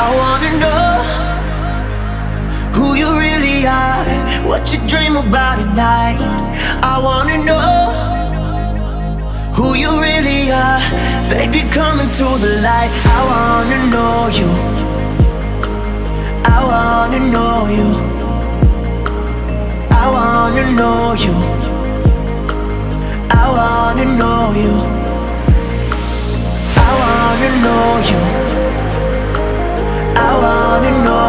I wanna know who you really are, what you dream about at night. I wanna know who you really are, baby. Come into the light. I wanna know you. I wanna know you. I wanna know you. I wanna know you. I wanna know you. Wanna know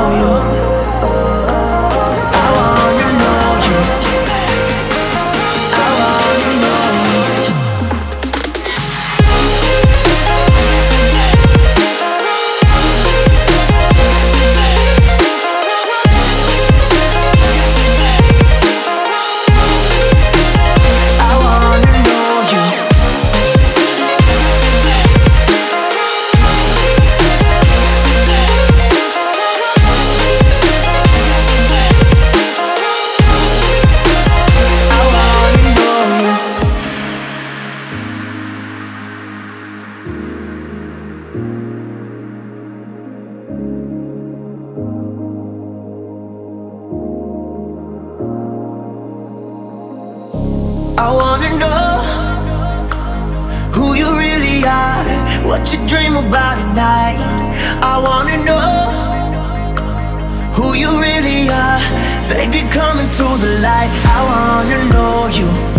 I wanna know who you really are, what you dream about at night. I wanna know who you really are, baby. Coming to the light. I wanna know you.